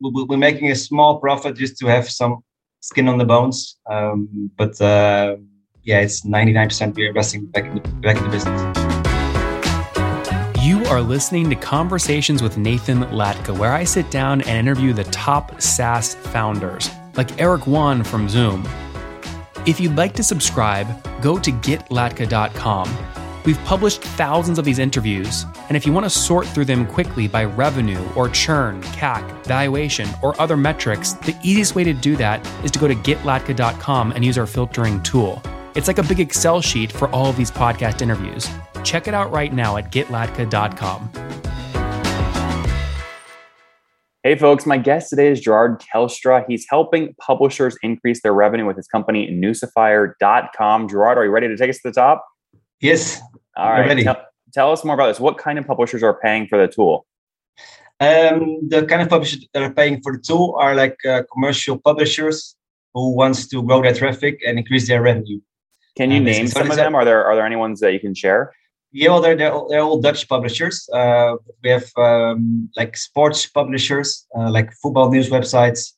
we're making a small profit just to have some skin on the bones. Um, but uh, yeah, it's 99% we're investing back in the, back in the business. You are listening to Conversations with Nathan Latka, where I sit down and interview the top SaaS founders, like Eric Yuan from Zoom. If you'd like to subscribe, go to getlatka.com We've published thousands of these interviews, and if you want to sort through them quickly by revenue or churn, CAC, valuation, or other metrics, the easiest way to do that is to go to getlatka.com and use our filtering tool. It's like a big Excel sheet for all of these podcast interviews. Check it out right now at getlatka.com. Hey, folks, my guest today is Gerard Kelstra. He's helping publishers increase their revenue with his company, Newsifier.com. Gerard, are you ready to take us to the top? Yes. All right. Tell, tell, us more about this. What kind of publishers are paying for the tool? Um, the kind of publishers that are paying for the tool are like uh, commercial publishers who wants to grow their traffic and increase their revenue. Can you name some of them? Are there are there any ones that you can share? Yeah, well, they're, they're, all, they're all Dutch publishers. Uh, we have um, like sports publishers, uh, like football news websites,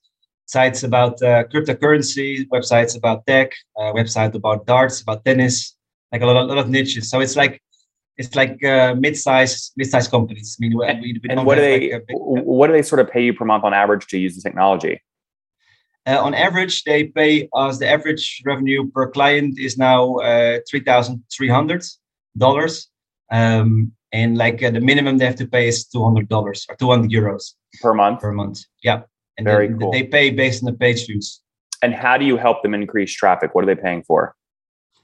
sites about uh, cryptocurrency, websites about tech, uh, websites about darts, about tennis, like a lot, a lot of niches. So it's like it's like uh, mid-size mid-size companies. I mean, we, we and what do they like big, what do they sort of pay you per month on average to use the technology? Uh, on average, they pay us the average revenue per client is now uh, three thousand three hundred dollars, um, and like uh, the minimum they have to pay is two hundred dollars or two hundred euros per month. Per month, yeah. And Very they, cool. They pay based on the page views. And how do you help them increase traffic? What are they paying for?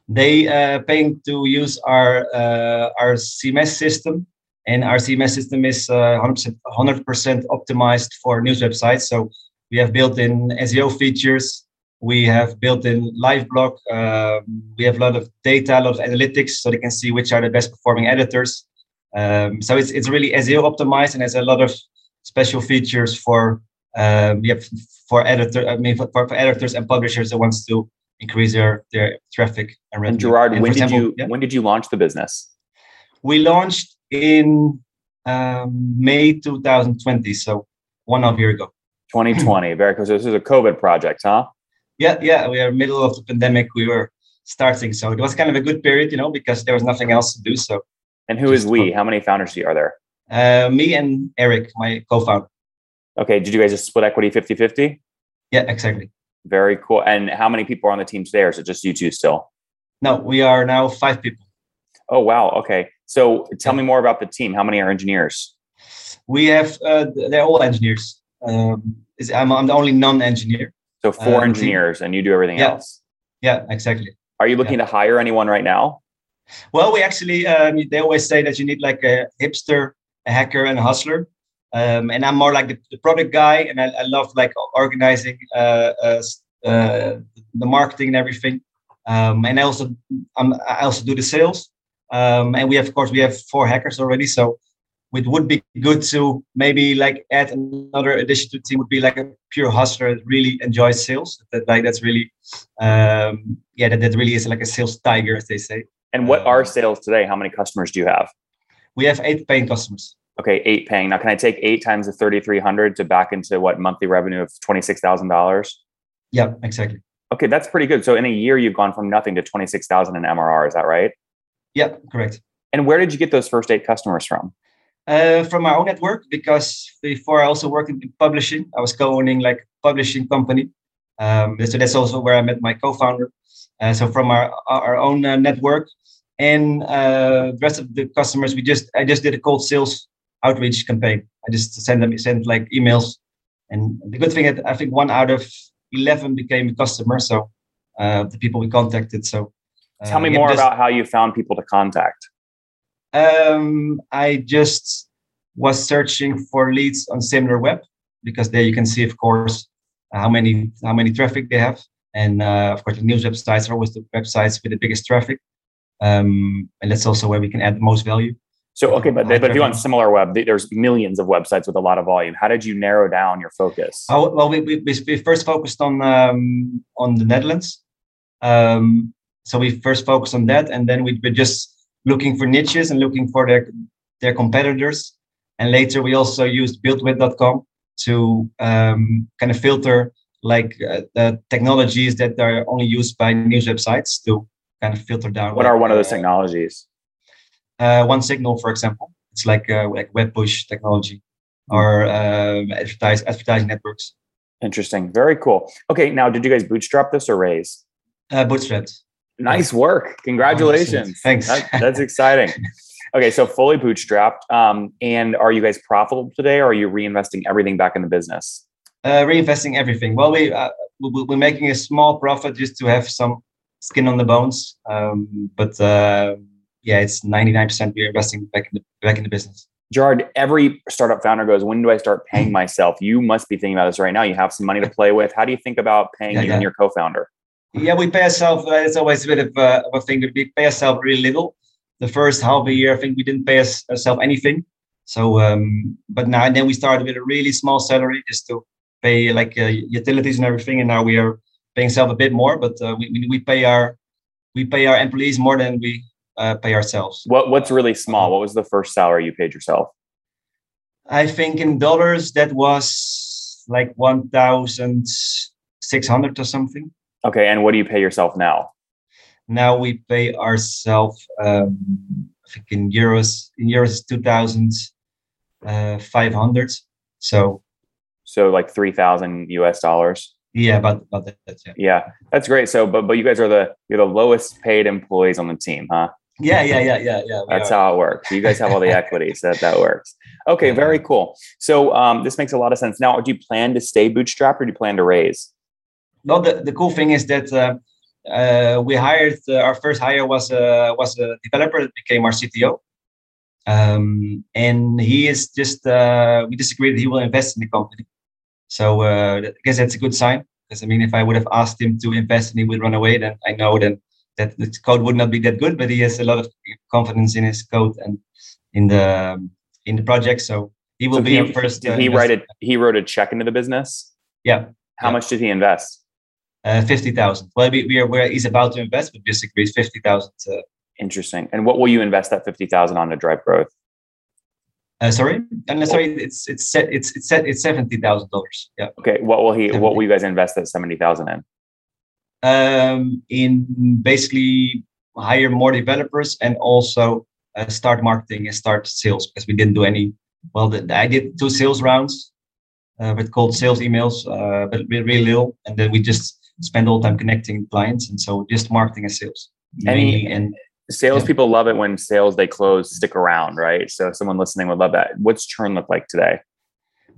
They uh, paying to use our uh, our CMS system, and our CMS system is uh, 100% 100% optimized for news websites. So we have built-in SEO features. We have built-in live blog. Um, we have a lot of data, a lot of analytics, so they can see which are the best performing editors. Um, so it's it's really SEO optimized, and has a lot of special features for um, yeah for editor. I mean for, for editors and publishers that wants to increase their their traffic and revenue. And Gerard, and when did example, you yeah. when did you launch the business? We launched in um, May 2020, so one half year ago. 2020, very cool. So this is a COVID project, huh? Yeah, yeah. We are middle of the pandemic. We were starting, so it was kind of a good period, you know, because there was nothing else to do. So. And who is we? How many founders are there? Uh, me and Eric, my co-founder. Okay. Did you guys just split equity 50-50? Yeah, exactly. Very cool. And how many people are on the team today, or is it just you two still? No, we are now five people. Oh wow. Okay. So tell me more about the team. How many are engineers? We have uh, they're all engineers. Um, I'm, I'm the only non-engineer. So four uh, engineers, and you do everything yeah. else. Yeah, exactly. Are you looking yeah. to hire anyone right now? Well, we actually um, they always say that you need like a hipster, a hacker, and a hustler. Um, and I'm more like the, the product guy, and I, I love like organizing uh, uh, uh, the marketing and everything. Um, and I also I'm, I also do the sales. Um, and we have, of course, we have four hackers already. So it would be good to maybe like add another addition to the team would be like a pure hustler that really enjoys sales. That like that's really um, yeah that, that really is like a sales tiger as they say. And what are sales today? How many customers do you have? We have eight paying customers. Okay, eight paying. Now, can I take eight times the 3,300 to back into what monthly revenue of $26,000? Yeah, exactly. Okay, that's pretty good. So in a year, you've gone from nothing to 26,000 in MRR. Is that right? Yeah, correct. And where did you get those first eight customers from? Uh, from my own network, because before I also worked in publishing, I was co-owning like publishing company. Um, so that's also where I met my co-founder. Uh, so from our our own uh, network, and uh, the rest of the customers, we just I just did a cold sales outreach campaign. I just sent them sent like emails, and the good thing is I think one out of eleven became a customer. So uh, the people we contacted. So uh, tell me more just, about how you found people to contact. Um, I just was searching for leads on SimilarWeb because there you can see, of course, how many how many traffic they have, and uh, of course the news websites are always the websites with the biggest traffic, um, and that's also where we can add the most value. So okay, but but if you want SimilarWeb, there's millions of websites with a lot of volume. How did you narrow down your focus? Oh, well, we, we, we first focused on um, on the Netherlands. Um, so we first focused on that, and then we were just looking for niches and looking for their their competitors. And later we also used BuiltWith.com to um, kind of filter like uh, the technologies that are only used by news websites to kind of filter down. What like, are one of those uh, technologies? Uh, OneSignal, for example, it's like uh, like web push technology or um, advertise advertising networks. Interesting. Very cool. Okay, now did you guys bootstrap this or raise? Uh, bootstrapped. Nice work. Congratulations. Thanks. That, that's exciting. Okay, so fully bootstrapped. Um, and are you guys profitable today or are you reinvesting everything back in the business? Uh, reinvesting everything. Well, we, uh, we we're making a small profit just to have some skin on the bones. Um, but uh, yeah, it's 99% we're investing back in the back in the business. Gerard, every startup founder goes, When do I start paying myself? You must be thinking about this right now. You have some money to play with. How do you think about paying Yeah, you yeah. and your co founder? Yeah, we pay ourselves. Uh, it's always a bit of, uh, of a thing. that We pay ourselves really little. The first half a year, I think we didn't pay us, ourselves anything. So, um, but now and then we started with a really small salary just to pay like uh, utilities and everything. And now we are paying ourselves a bit more, but uh, we we- we pay our we pay our employees more than we uh, pay ourselves. What What's really small? What was the first salary you paid yourself? I think in dollars that was like one thousand six hundred or something. Okay, and what do you pay yourself now? Now we pay ourselves, um, I think in euros, in euros 2,500. So So like three thousand US dollars. yeah, about, about that, that's yeah. Yeah, that's great. So, but but you guys are the you're the lowest paid employees on the team, huh? Yeah, yeah, yeah, yeah, yeah. That's how it works. You guys have all the equity, so that that works. Okay, very cool. So um, this makes a lot of sense. Now, do you plan to stay bootstrapped or do you plan to raise? No, the, the cool thing is that uh, uh, we hired, uh, our first hire was, uh, was a developer that became our CTO. Um, and he is just, uh, we just agreed that he will invest in the company. So uh, I guess that's a good sign. Because I mean, if I would have asked him to invest and he would run away, then I know then that the code would not be that good. But he has a lot of confidence in his code and in the in the project. So he will So be he, our first. did uh, he write it? He wrote a check into the business. Yeah, How Yeah. much did he invest? uh, fifty thousand. Well, we, we are where he's about to invest, but basically it's fifty thousand. Uh, Interesting. And what will you invest that fifty thousand on to drive growth? uh, sorry, and uh, sorry, it's it's set it's it's set it's seventy thousand dollars. Yeah. Okay. What will he? What will you guys invest that seventy thousand in? Um, in basically hire more developers and also uh, start marketing and start sales because we didn't do any. Well, the, I did two sales rounds, uh, but called sales emails, uh, but re- really little, and then we just spend all the time connecting clients, and so just marketing and sales. Any- and Salespeople love it when sales they close stick around, right? So someone listening would love that. What's churn look like today?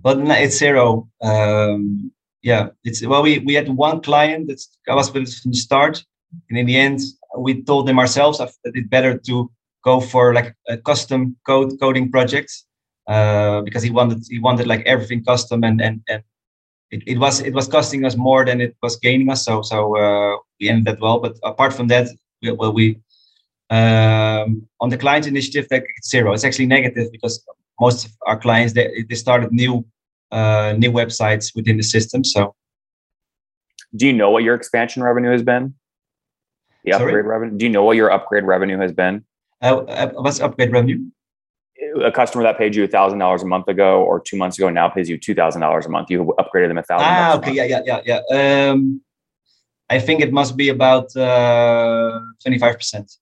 but no, it's zero. Um, yeah, it's well, we we had one client that was from the start, and in the end, we told them ourselves that it's better to go for like a custom code coding project uh, because he wanted he wanted like everything custom and and and it, it was it was costing us more than it was gaining us. So so uh, we ended that well. But apart from that, we, well we um, on the client initiative like zero. It's actually negative because most of our clients they, they started new uh, new websites within the system. So Do you know what your expansion revenue has been? The Sorry? upgrade revenue. Do you know what your upgrade revenue has been? uh, uh, what's upgrade revenue? A customer that paid you thousand dollars a month ago or two months ago now pays you two thousand dollars a month. You upgraded them a thousand. Ah, okay, yeah, yeah, yeah, yeah. Um, I think it must be about twenty five percent.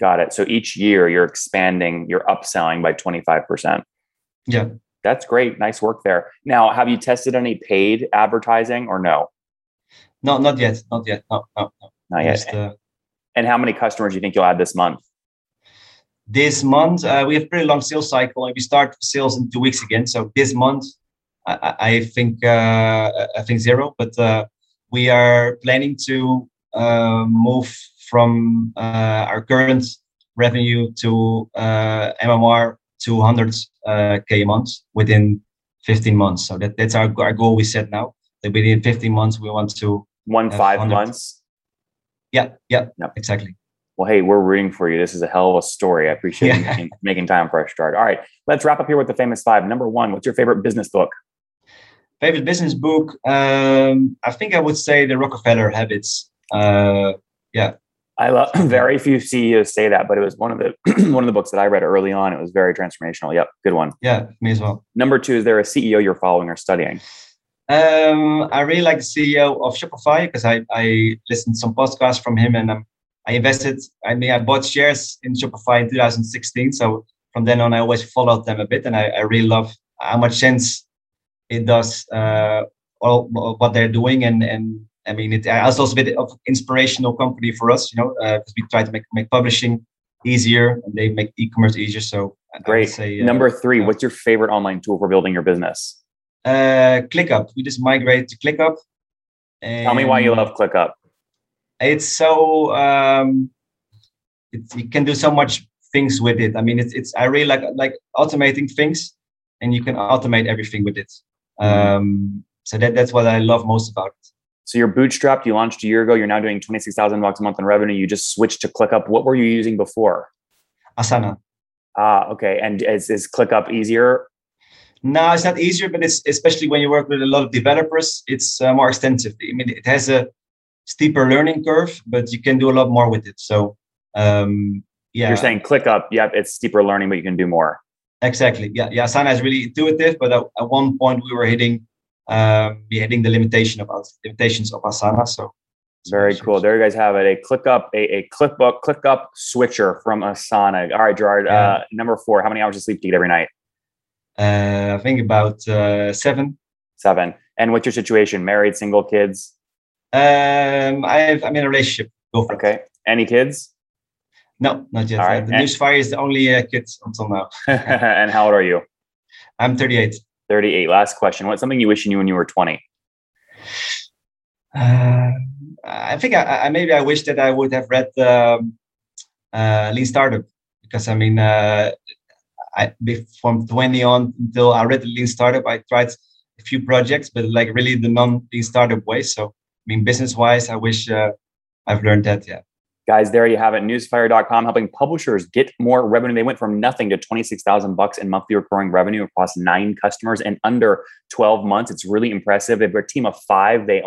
Got it. So each year you're expanding, you're upselling by twenty five percent. Yeah. That's great. Nice work there. Now, have you tested any paid advertising or no? No, not yet, not yet. No, no, no. Not yet. Just, uh, And how many customers do you think you'll add this month? this month uh, we have pretty long sales cycle, and we start sales in two weeks again. So this month, I, I I think uh, I think zero, but uh, we are planning to uh, move from uh, our current revenue to uh, MRR to 100 uh, k a month within 15 months. So that, that's our, our goal we set now. That within 15 months we want to. One Uh, five 100. months. Yeah, yeah, Yep. exactly. Well, hey, we're rooting for you. This is a hell of a story. I appreciate you Yeah. making, making time for us, Gerard. All right, let's wrap up here with the famous five. Number one, what's your favorite business book? Favorite business book? Um, I think I would say the Rockefeller Habits. Uh, yeah, I love very few CEOs say that, but it was one of the one of the books that I read early on. It was very transformational. Yep, good one. Yeah, me as well. Number two, is there a CEO you're following or studying? Um, I really like the CEO of Shopify because I, I listened to some podcasts from him and um, I invested. I mean, I bought shares in Shopify in 2016. So from then on, I always followed them a bit, and I, I really love how much sense it does uh, all what they're doing and and I mean, it it's also a bit of inspirational company for us, you know, because uh, we try to make make publishing easier and they make e-commerce easier. So great. Say, uh, Number three, uh, what's your favorite online tool for building your business? Uh, ClickUp. We just migrated to ClickUp. Tell me why you love ClickUp. It's so um, it, you can do so much things with it. I mean, it's it's I really like like automating things, and you can automate everything with it. Mm-hmm. Um, so that that's what I love most about it. So you're bootstrapped. You launched a year ago. You're now doing twenty six thousand bucks a month in revenue. You just switched to ClickUp. What were you using before? Asana. Ah, okay. And is, is ClickUp easier? No, it's not easier, but it's especially when you work with a lot of developers, it's uh, more extensive. I mean, it has a steeper learning curve, but you can do a lot more with it. So, um, yeah. You're saying ClickUp, yep, it's steeper learning, but you can do more. Exactly. Yeah, yeah. Asana is really intuitive, but at, at one point we were hitting um, be hitting the limitation of limitations of Asana. So very cool. There you guys have it. A ClickUp, a, a ClickUp switcher from Asana. All right, Gerard. Yeah. Uh, number four. How many hours of sleep do you get every night? Uh, I think about uh, seven. Seven. And what's your situation? Married, single, kids? Um, I have, I'm in a relationship. Go for okay. Any kids? No, not yet. All right. The and- Newsifier is the only uh, kids until now. and how old are you? I'm 38. 38. Last question. What's something you wish you knew when you were 20? Uh, I think I, I, maybe I wish that I would have read um, uh, Lean Startup because I mean, uh, I from 20 on until I read Lean Startup, I tried a few projects, but like really the non-Lean Startup way. So I mean, business-wise, I wish uh, I've learned that. Yeah. Guys, there you have it. Newsifier.com helping publishers get more revenue. They went from nothing to 26,000 bucks in monthly recurring revenue across nine customers in under 12 months. It's really impressive. They're a team of five. They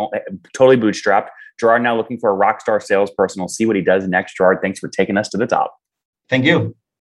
totally bootstrapped. Gerard now looking for a rock star salesperson. We'll see what he does next. Gerard, thanks for taking us to the top. Thank you.